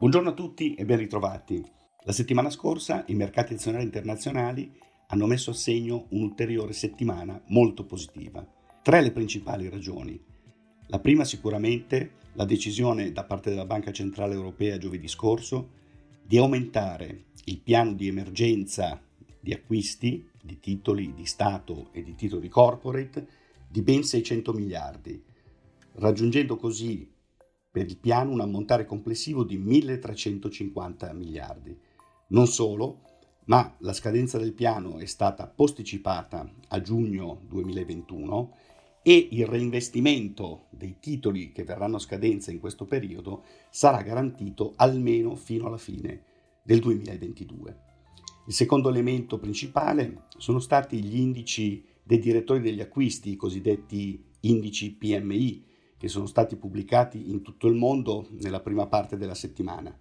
Buongiorno a tutti e ben ritrovati. La settimana scorsa i mercati azionari internazionali hanno messo a segno un'ulteriore settimana molto positiva. Tre le principali ragioni. La prima sicuramente la decisione da parte della Banca Centrale Europea giovedì scorso di aumentare il piano di emergenza di acquisti di titoli di Stato e di titoli corporate di ben 600 miliardi, raggiungendo così per il piano un ammontare complessivo di 1.350 miliardi. Non solo, ma la scadenza del piano è stata posticipata a giugno 2021 e il reinvestimento dei titoli che verranno a scadenza in questo periodo sarà garantito almeno fino alla fine del 2022. Il secondo elemento principale sono stati gli indici dei direttori degli acquisti, i cosiddetti indici PMI, che sono stati pubblicati in tutto il mondo nella prima parte della settimana.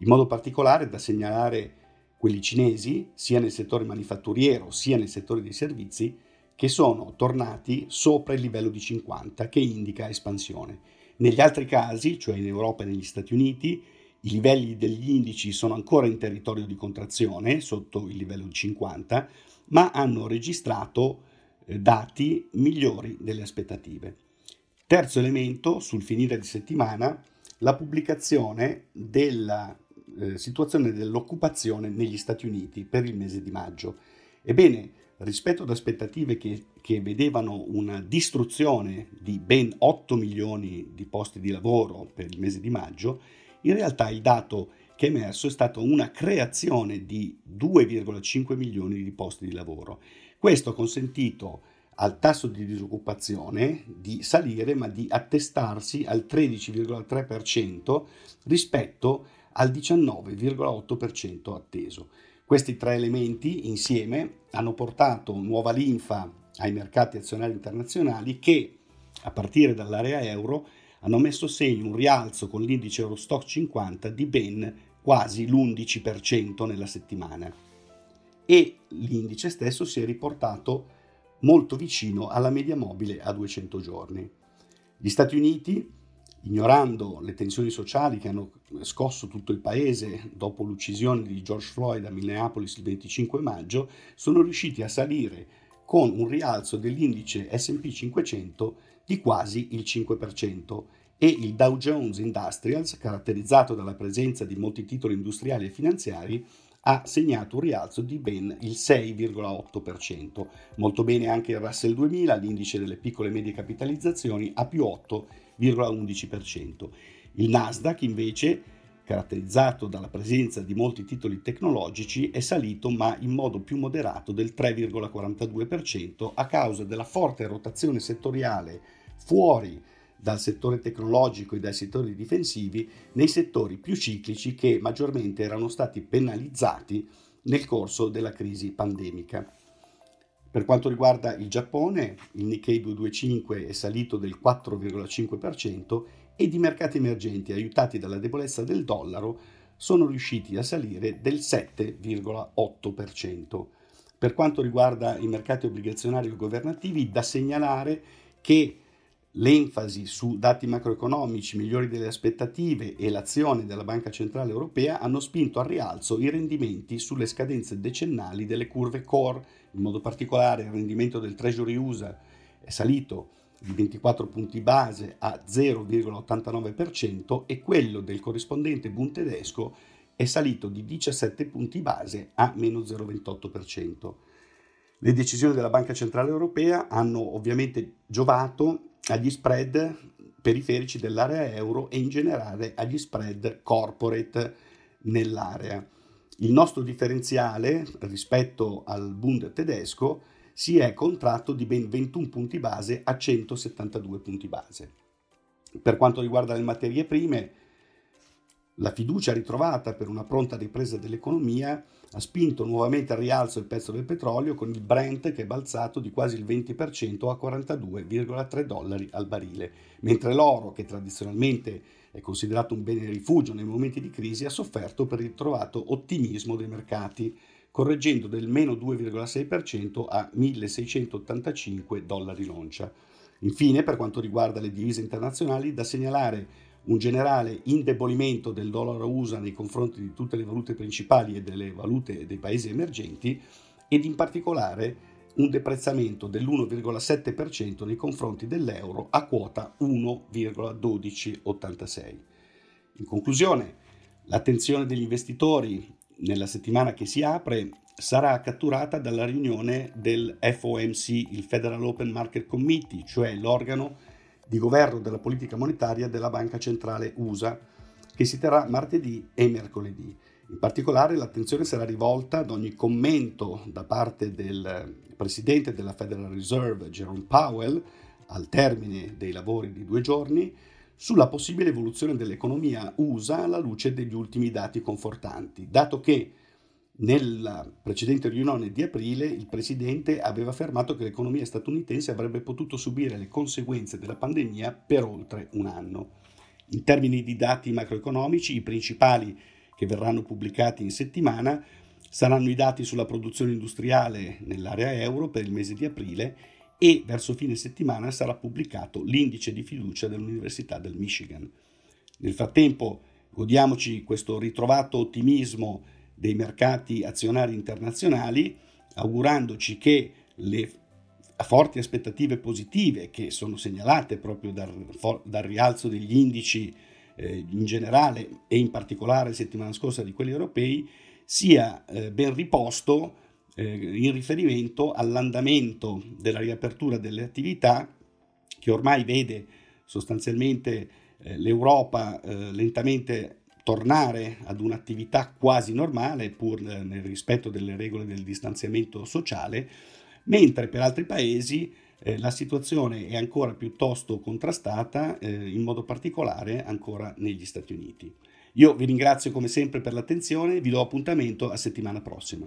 In modo particolare da segnalare quelli cinesi, sia nel settore manifatturiero sia nel settore dei servizi, che sono tornati sopra il livello di 50, che indica espansione. Negli altri casi, cioè in Europa e negli Stati Uniti, i livelli degli indici sono ancora in territorio di contrazione, sotto il livello di 50, ma hanno registrato eh, dati migliori delle aspettative. Terzo elemento, sul finire di settimana, la pubblicazione della eh, situazione dell'occupazione negli Stati Uniti per il mese di maggio. Ebbene, rispetto ad aspettative che, che vedevano una distruzione di ben 8 milioni di posti di lavoro per il mese di maggio, in realtà il dato che è emerso è stata una creazione di 2,5 milioni di posti di lavoro. Questo ha consentito al tasso di disoccupazione di salire ma di attestarsi al 13,3% rispetto al 19,8% atteso. Questi tre elementi insieme hanno portato nuova linfa ai mercati azionari internazionali che a partire dall'area euro hanno messo segno un rialzo con l'indice Eurostock 50 di ben quasi l'11% nella settimana e l'indice stesso si è riportato molto vicino alla media mobile a 200 giorni. Gli Stati Uniti, ignorando le tensioni sociali che hanno scosso tutto il paese dopo l'uccisione di George Floyd a Minneapolis il 25 maggio, sono riusciti a salire con un rialzo dell'indice SP 500 di quasi il 5% e il Dow Jones Industrials, caratterizzato dalla presenza di molti titoli industriali e finanziari, ha segnato un rialzo di ben il 6,8%. Molto bene anche il Russell 2000, l'indice delle piccole e medie capitalizzazioni, a più 8,11%. Il Nasdaq invece, caratterizzato dalla presenza di molti titoli tecnologici, è salito ma in modo più moderato del 3,42% a causa della forte rotazione settoriale fuori dal settore tecnologico e dai settori difensivi nei settori più ciclici che maggiormente erano stati penalizzati nel corso della crisi pandemica. Per quanto riguarda il Giappone, il Nikkei 225 è salito del 4,5% ed i mercati emergenti, aiutati dalla debolezza del dollaro, sono riusciti a salire del 7,8%. Per quanto riguarda i mercati obbligazionari governativi, da segnalare che L'enfasi su dati macroeconomici migliori delle aspettative e l'azione della Banca Centrale Europea hanno spinto al rialzo i rendimenti sulle scadenze decennali delle curve core, in modo particolare il rendimento del Treasury USA è salito di 24 punti base a 0,89% e quello del corrispondente Bund tedesco è salito di 17 punti base a meno 0,28%. Le decisioni della Banca Centrale Europea hanno ovviamente giovato agli spread periferici dell'area euro e in generale agli spread corporate nell'area. Il nostro differenziale rispetto al Bund tedesco si è contratto di ben 21 punti base a 172 punti base. Per quanto riguarda le materie prime, la fiducia ritrovata per una pronta ripresa dell'economia ha spinto nuovamente al rialzo il prezzo del petrolio con il Brent che è balzato di quasi il 20% a 42,3 dollari al barile, mentre l'oro, che tradizionalmente è considerato un bene rifugio nei momenti di crisi, ha sofferto per il trovato ottimismo dei mercati, correggendo del meno 2,6% a 1685 dollari l'oncia. Infine, per quanto riguarda le divise internazionali, da segnalare un generale indebolimento del dollaro USA nei confronti di tutte le valute principali e delle valute dei paesi emergenti ed in particolare un deprezzamento dell'1,7% nei confronti dell'euro a quota 1,1286. In conclusione, l'attenzione degli investitori nella settimana che si apre sarà catturata dalla riunione del FOMC, il Federal Open Market Committee, cioè l'organo di governo della politica monetaria della Banca Centrale USA, che si terrà martedì e mercoledì. In particolare l'attenzione sarà rivolta ad ogni commento da parte del presidente della Federal Reserve, Jerome Powell, al termine dei lavori di due giorni, sulla possibile evoluzione dell'economia USA alla luce degli ultimi dati confortanti, dato che nella precedente riunione di aprile il Presidente aveva affermato che l'economia statunitense avrebbe potuto subire le conseguenze della pandemia per oltre un anno. In termini di dati macroeconomici, i principali che verranno pubblicati in settimana saranno i dati sulla produzione industriale nell'area euro per il mese di aprile e verso fine settimana sarà pubblicato l'indice di fiducia dell'Università del Michigan. Nel frattempo godiamoci questo ritrovato ottimismo dei mercati azionari internazionali, augurandoci che le forti aspettative positive che sono segnalate proprio dal, dal rialzo degli indici eh, in generale e in particolare settimana scorsa di quelli europei sia eh, ben riposto eh, in riferimento all'andamento della riapertura delle attività che ormai vede sostanzialmente eh, l'Europa eh, lentamente tornare ad un'attività quasi normale, pur nel rispetto delle regole del distanziamento sociale, mentre per altri paesi eh, la situazione è ancora piuttosto contrastata, eh, in modo particolare ancora negli Stati Uniti. Io vi ringrazio come sempre per l'attenzione, vi do appuntamento a settimana prossima.